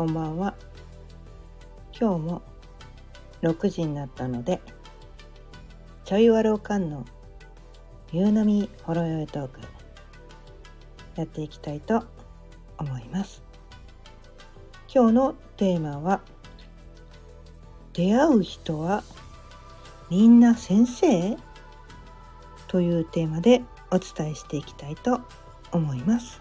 こんばんは。今日も6時になったのでちょいわるおかんの夕飲みほろよいトークやっていきたいと思います。今日のテーマは出会う人はみんな先生？というテーマでお伝えしていきたいと思います。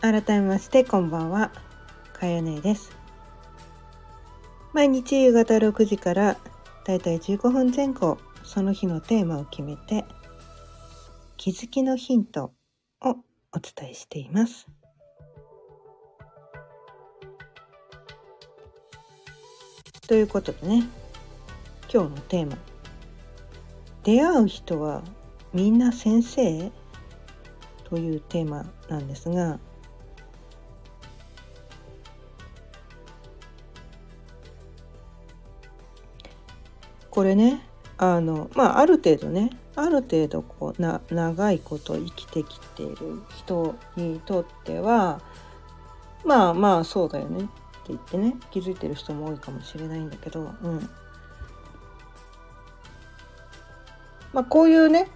改めましてこんばんは。かやねです。毎日夕方6時からだいたい15分前後その日のテーマを決めて気づきのヒントをお伝えしています。ということでね今日のテーマ「出会う人はみんな先生?」というテーマなんですがこれねあのまあある程度ねある程度こうな長いこと生きてきている人にとってはまあまあそうだよねって言ってね気づいてる人も多いかもしれないんだけど、うん。まあ、こういうね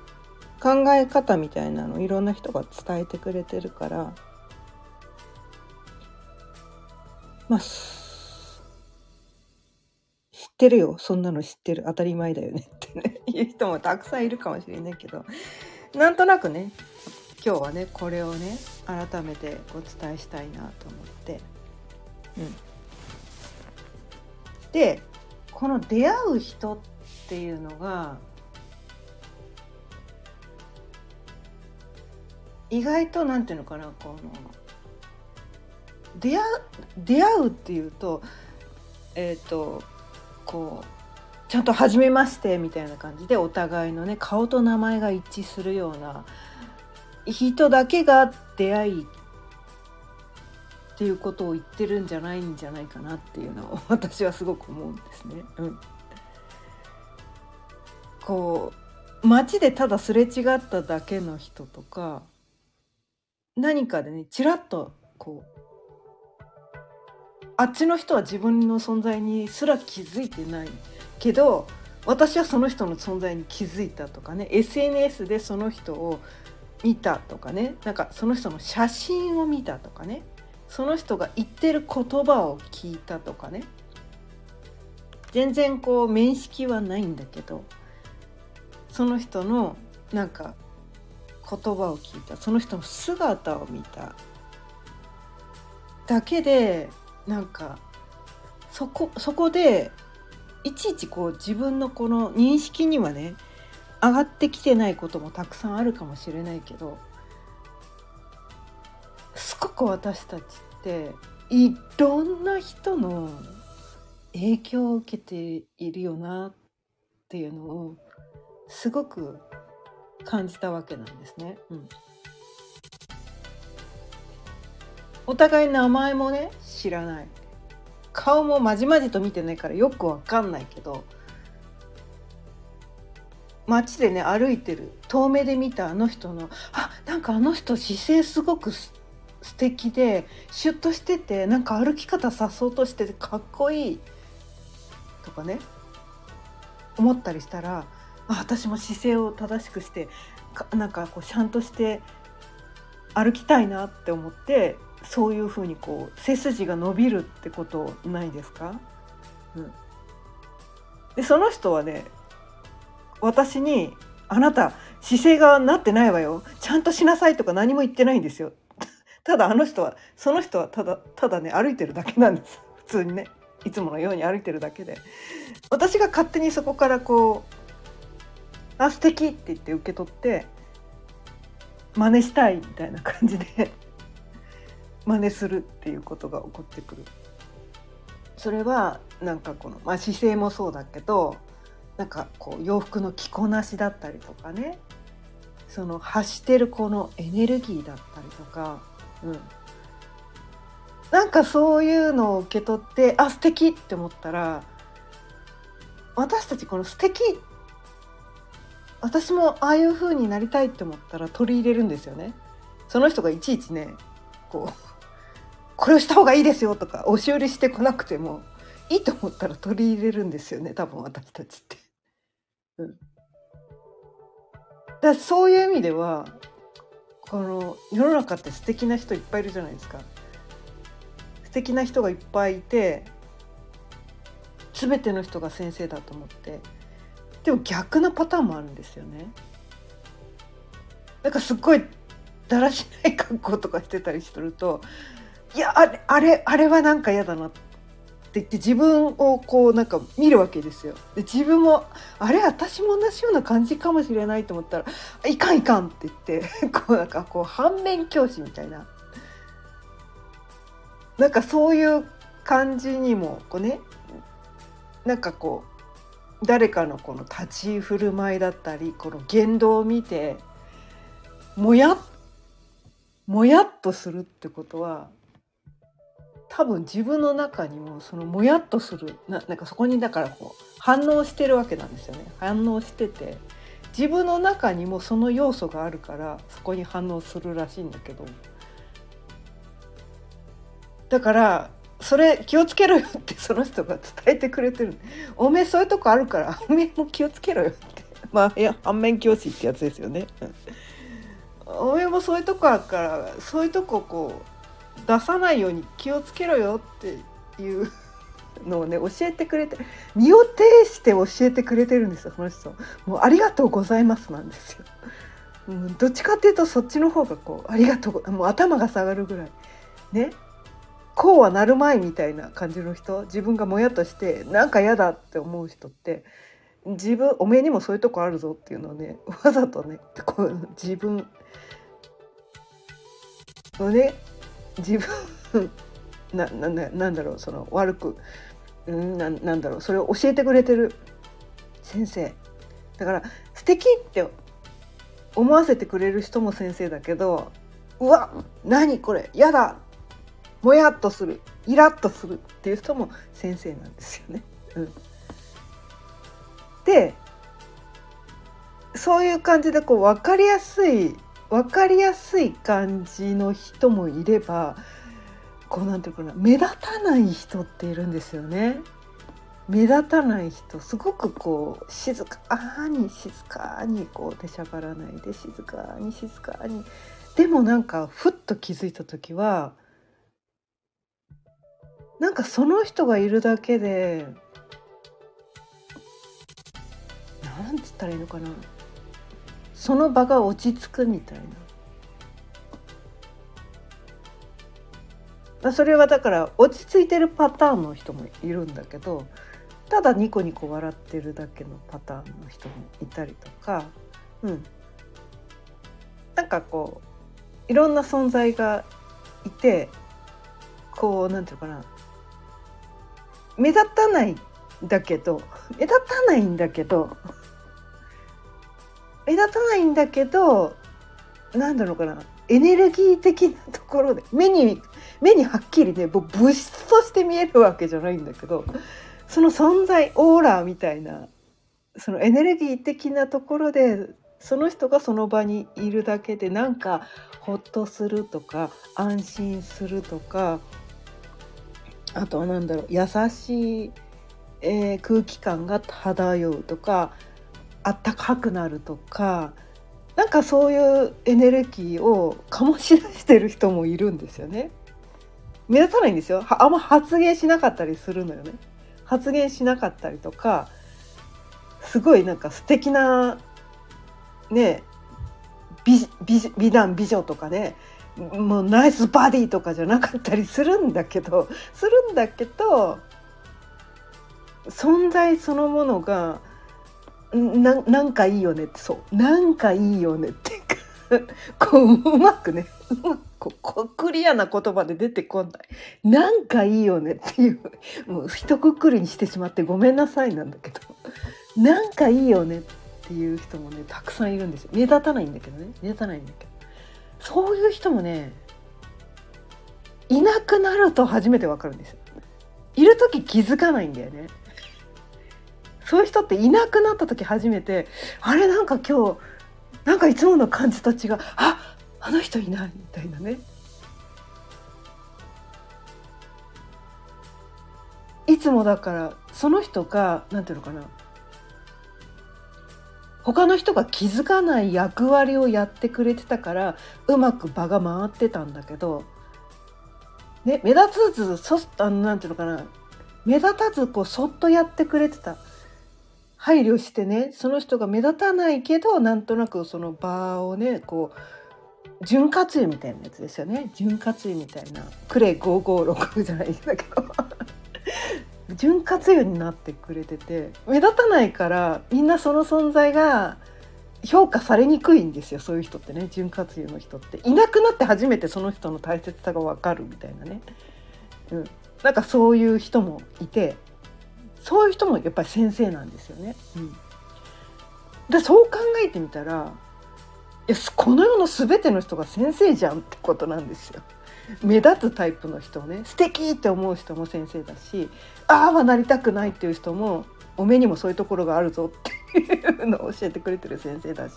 考え方みたいなのいろんな人が伝えてくれてるからまあってるよ。そんなの知ってる。当たり前だよね。ってね。いう人もたくさんいるかもしれないけど。なんとなくね。今日はねこれをね改めてお伝えしたいなと思って。うん、でこの出会う人っていうのが意外となんていうのかなこの出会出会うっていうとえっ、ー、とこうちゃんと「初めまして」みたいな感じでお互いのね顔と名前が一致するような人だけが出会いっていうことを言ってるんじゃないんじゃないかなっていうのを 私はすごく思うんですね。うん、こう街でただすれ違っただけの人とか何かでねちらっとこうあっちの人は自分の存在にすら気づいてないけど私はその人の存在に気づいたとかね SNS でその人を見たとかねなんかその人の写真を見たとかねその人が言ってる言葉を聞いたとかね全然こう面識はないんだけどその人のなんか言葉を聞いたその人の姿を見ただけでなんかそこそこでいちいちこう自分のこの認識にはね上がってきてないこともたくさんあるかもしれないけどすごく私たちっていろんな人の影響を受けているよなっていうのをすごく感じたわけなんですね。うんお互い名前もね知らない。顔もまじまじと見てないからよくわかんないけど街でね歩いてる遠目で見たあの人のあなんかあの人姿勢すごく素敵でシュッとしててなんか歩き方さそうとしててかっこいいとかね思ったりしたらあ私も姿勢を正しくしてなんかこうちゃんとして歩きたいなって思ってそういうふうにこう背筋が伸びるってことないですか、うん、でその人はね私に「あなた姿勢がなってないわよ。ちゃんとしなさい」とか何も言ってないんですよ。ただあの人はその人はただただね歩いてるだけなんです。普通にね。いつものように歩いてるだけで。私が勝手にそこからこう「あ素敵って言って受け取って真似したいみたいな感じで。真似するっていうことが起こってくる。それはなんかこの、まあ、姿勢もそうだけどなんかこう洋服の着こなしだったりとかねその発してるこのエネルギーだったりとか、うん、なんかそういうのを受け取ってあ素敵って思ったら私たちこの素敵私もああいう風になりたいって思ったら取り入れるんですよね。その人がいちいちねこうこれをした方がいいですよとか押し売りしてこなくてもいいと思ったら取り入れるんですよね多分私たちって。うん、だそういう意味ではこの世の中って素敵な人いっぱいいるじゃないですか。素敵な人がいっぱいいて全ての人が先生だと思ってでも逆なパターンもあるんですよね。なんかすっごいだらしない格好とかしてたりするといやあれあれあれはなんか嫌だなって言って自分をこうなんか見るわけですよ。で自分もあれ私も同じような感じかもしれないと思ったら「いかんいかん」って言って こうなんかこう反面教師みたいななんかそういう感じにもこうねなんかこう誰かのこの立ち振る舞いだったりこの言動を見てもやもやっとするってことは多分自分の中にもそのもやっとするななんかそこにだからこう反応してるわけなんですよね。反応してて自分の中にもその要素があるからそこに反応するらしいんだけど。だからそれ気をつけろよってその人が伝えてくれてる。おめえそういうとこあるからおめえも気をつけろよって。まあいや反面教師ってやつですよね。おめえもそういうとこあるからそういうとここう出さないように気をつけろよっていうのをね教えてくれて身を挺して教えてくれてるんですよこの人。もうありがとうございますなんですよ。うん、どっちかっていうとそっちの方がこうありがとうもう頭が下がるぐらいねこうはなるまいみたいな感じの人自分がもやっとしてなんか嫌だって思う人って自分おめえにもそういうとこあるぞっていうのをねわざとねこう自分のね自分 なななんだろうその悪くななんだろうそれを教えてくれてる先生だから素敵って思わせてくれる人も先生だけどうわ何これやだもやっとするイラッとするっていう人も先生なんですよね。うん、でそういう感じでこう分かりやすい分かりやすい感じの人もいればこうなんていうかな目立たない人っているんですよね。目立たない人すごくこう静かに静かにこう出しゃばらないで静かに静かにでもなんかふっと気づいた時はなんかその人がいるだけでなんつったらいいのかなその場が落ち着くみたいな。それはだから落ち着いてるパターンの人もいるんだけどただニコニコ笑ってるだけのパターンの人もいたりとか、うん、なんかこういろんな存在がいてこうなんていうかな。目立たないんだけど目立たないんだけど目立たないんだけどなんだろうかな。エネルギー的なところで。目に目にはっきりね物質として見えるわけじゃないんだけどその存在オーラみたいなそのエネルギー的なところでその人がその場にいるだけでなんかほっとするとか安心するとかあとは何だろう優しい、えー、空気感が漂うとかあったかくなるとかなんかそういうエネルギーを醸し出してる人もいるんですよね。目立たないんですよあんま発言しなかったりするのよね。発言しなかったりとかすごいなんか素敵なね美美美男美女とかねもうナイスバディとかじゃなかったりするんだけどするんだけど存在そのものがななんかいいよねってそう。なんかいいよねってかこううまくねうまくこクリアな言葉で出てこない。なんかいいよねっていう。もう一括りにしてしまってごめんなさいなんだけど。なんかいいよねっていう人もねたくさんいるんですよ。目立たないんだけどね。目立たないんだけどそういう人もねいなくなると初めてわかるんですよ。いる時気づかないんだよね。そういう人っていなくなった時初めてあれなんか今日なんかいつもの感じと違う。ああの人いないみたいなね。いつもだからその人が何ていうのかな。他の人が気づかない役割をやってくれてたからうまく場が回ってたんだけど、ね、目立つずそあのなんていうのかな。目立たずこうそっとやってくれてた。配慮してねその人が目立たないけどなんとなくその場をねこう潤滑油みたいなやつですよね。潤滑油みたいな。クレイ556じゃないんだけど。潤滑油になってくれてて目立たないからみんなその存在が評価されにくいんですよそういう人ってね。潤滑油の人って。いなくなって初めてその人の大切さが分かるみたいなね、うん、なんかそういう人もいて。そういう人もやっぱり先生なんですよね。うん、でそう考えてみたらいやこの世の全ての人が先生じゃんってことなんですよ。目立つタイプの人をね素敵って思う人も先生だしああはなりたくないっていう人もお目にもそういうところがあるぞっていうのを教えてくれてる先生だし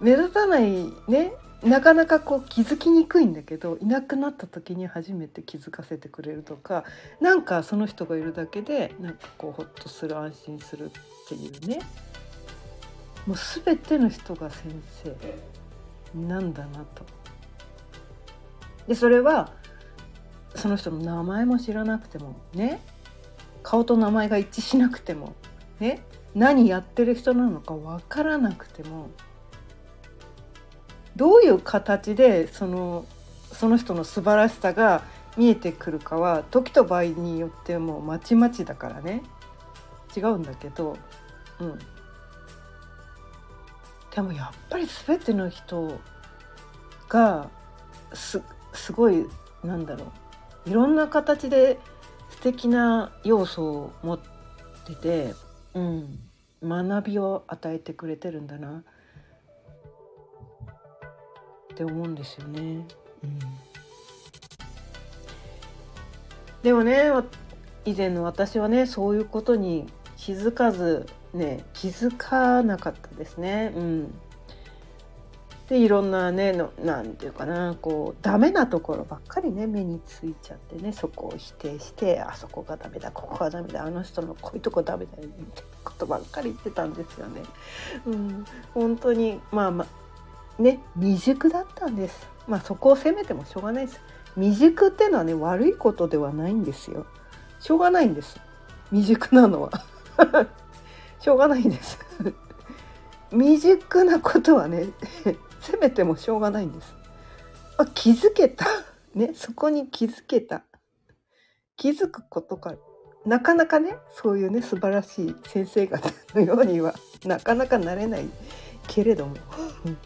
目立たないねなかなかこう気づきにくいんだけどいなくなった時に初めて気づかせてくれるとかなんかその人がいるだけでなんかこうほっとする安心するっていうねもう全ての人が先生なんだなと。でそれはその人の名前も知らなくてもね顔と名前が一致しなくてもね何やってる人なのか分からなくてもどういう形でそのその人の素晴らしさが見えてくるかは時と場合によってもまちまちだからね。違うんだけど、うん、でもやっぱり全ての人がすすごいなんだろう。いろんな形で素敵な要素を持ってて、うん、学びを与えてくれてるんだな。って思うんですよね。うん、でもね以前の私はねそういうことに気づかずね気づかなかったですね。うんでいろんなねのなんていうかなこうダメなところばっかりね目についちゃってねそこを否定してあそこがダメだここがダメだあの人のこういうとこダメだよみたいなことばっかり言ってたんですよね。うん、本当にまあまあね未熟だったんです。まあそこを責めてもしょうがないです。未熟っていうのはね悪いことではないんですよ。しょうがないんです。未熟なのは しょうがないんです。未熟なことはね 責めてもしょうがないんです。あ気づけた。ね、そこに気づけた。気づくことからなかなかねそういうね素晴らしい先生方のようにはなかなかなれないけれども、うん、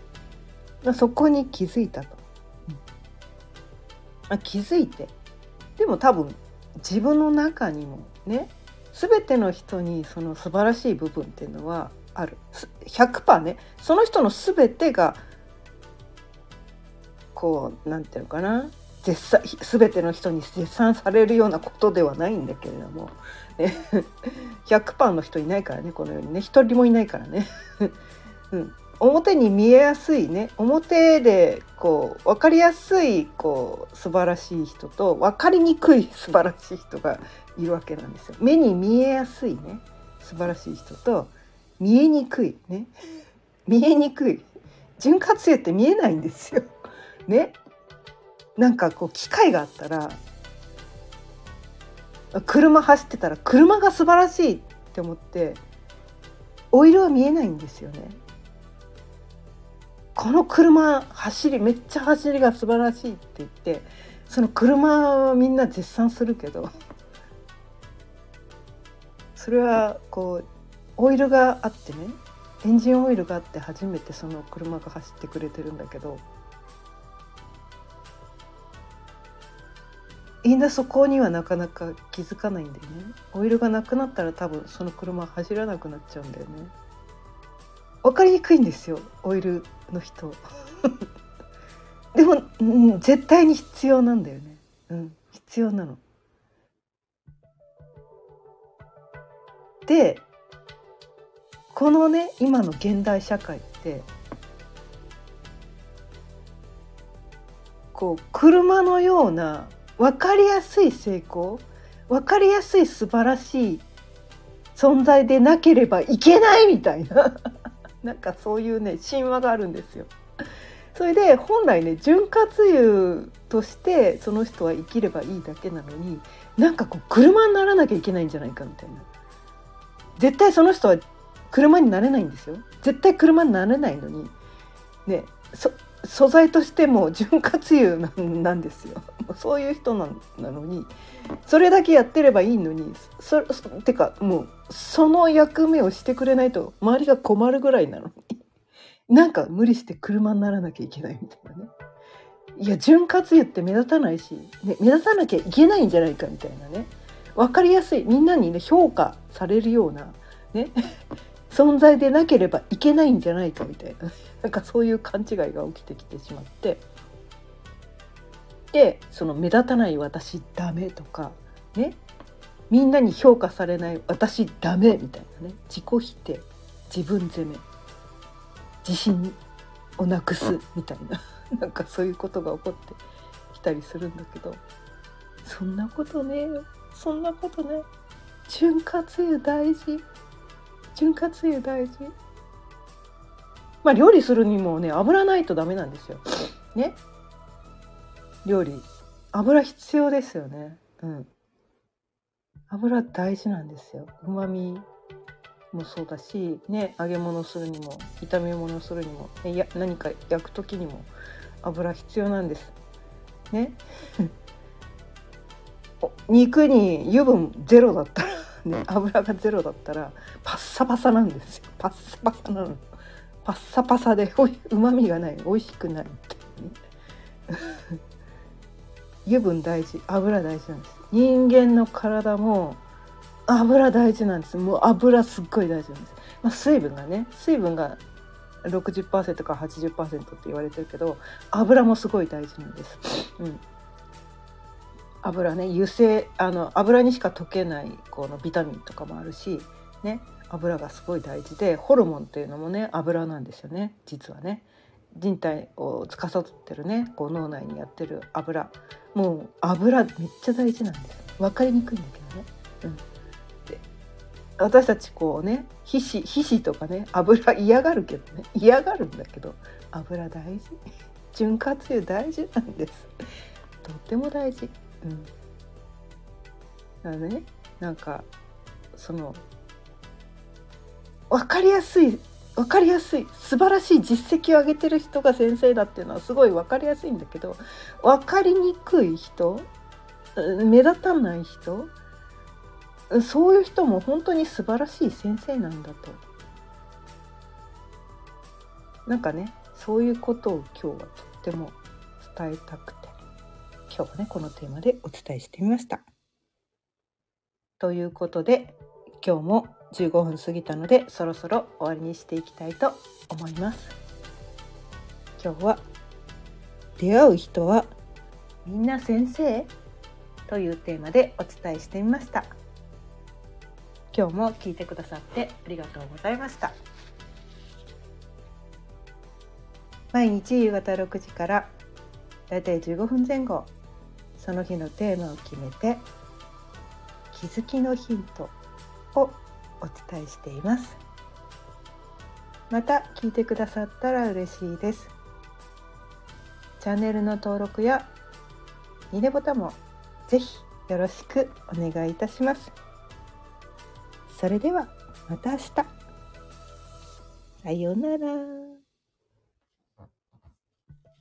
そこに気づいたと、うん、あ気づいて。でも多分自分の中にもね全ての人にその素晴らしい部分っていうのはある。100%ね。その人の全てがこうなんていうのかな。絶賛全ての人に絶賛されるようなことではないんだけれども、ね、100%の人いないからねこのようにね。一人もいないからね、うん、表に見えやすいね表でこう分かりやすいこう素晴らしい人と分かりにくい素晴らしい人がいるわけなんですよ。目に見えやすいね素晴らしい人と見えにくいね見えにくい潤滑油って見えないんですよ。ねなんかこう機会があったら車走ってたら車が素晴らしいって思ってオイルは見えないんですよね。この車走りめっちゃ走りが素晴らしいって言ってその車はみんな絶賛するけどそれはこうオイルがあってねエンジンオイルがあって初めてその車が走ってくれてるんだけどみんなそこにはなかなか気づかないんだよね。オイルがなくなったら多分その車走らなくなっちゃうんだよね。分かりにくいんですよオイルの人。でも、うん、絶対に必要なんだよね。うん必要なの。でこのね今の現代社会ってこう車のような分かりやすい成功分かりやすい素晴らしい存在でなければいけないみたいな。なんかそういうね神話があるんですよ。それで本来ね潤滑油としてその人は生きればいいだけなのになんかこう車にならなきゃいけないんじゃないかみたいな。絶対その人は車になれないんですよ。絶対車になれないのに。ね素材としても潤滑油なんですよ。そういう人なのにそれだけやってればいいのにそてかもうその役目をしてくれないと周りが困るぐらいなのになんか無理して車にならなきゃいけないみたいなね。いや潤滑油って目立たないし、ね、目立たなきゃいけないんじゃないかみたいなね。分かりやすい。みんなにね評価されるようなね。存在でなければいけないんじゃないかみたいな。なんかそういう勘違いが起きてきてしまって。でその目立たない私ダメとかね。みんなに評価されない私ダメみたいなね。自己否定。自分責め。自信をなくすみたいな。なんかそういうことが起こってきたりするんだけど。そんなことね。そんなことね。潤滑油大事。潤滑油大事。まあ料理するにもね油ないとダメなんですよ。ね。料理。油必要ですよね。うん。油大事なんですよ。うまみもそうだしね揚げ物するにも炒め物するにも、ね、や何か焼く時にも油必要なんです。ね。肉に油分ゼロだった。らね油がゼロだったらパッサパサなんですよ。パッサパサなの。パッサパサでうまみがない。美味しくない。油分大事。油大事なんです。人間の体も油大事なんです。もう油すっごい大事なんです、まあ、水分がね水分が60%から80%って言われてるけど油もすごい大事なんです、うん、油ね油性あの油にしか溶けないこのビタミンとかもあるしね油がすごい大事でホルモンっていうのもね油なんですよね実はね。人体を司ってるねこう脳内にやってる油。もう油めっちゃ大事なんです分かりにくいんだけどね、うん、で私たちこうね皮脂皮脂とかね油嫌がるけどね嫌がるんだけど油大事。潤滑油大事なんです。とっても大事。うん。だからねなんかその分かりやすい分かりやすい素晴らしい実績を上げてる人が先生だっていうのはすごい分かりやすいんだけど分かりにくい人目立たない人そういう人も本当に素晴らしい先生なんだと。なんかねそういうことを今日はとっても伝えたくて。今日はねこのテーマでお伝えしてみました。ということで今日も15分過ぎたのでそろそろ終わりにしていきたいと思います。今日は出会う人はみんな先生？というテーマでお伝えしてみました。今日も聞いてくださってありがとうございました。毎日夕方6時からだいたい15分前後その日のテーマを決めて気づきのヒントをお伝えしています。また聞いてくださったら嬉しいです。チャンネルの登録やいいねボタンもぜひよろしくお願いいたします。それではまた明日。さようなら。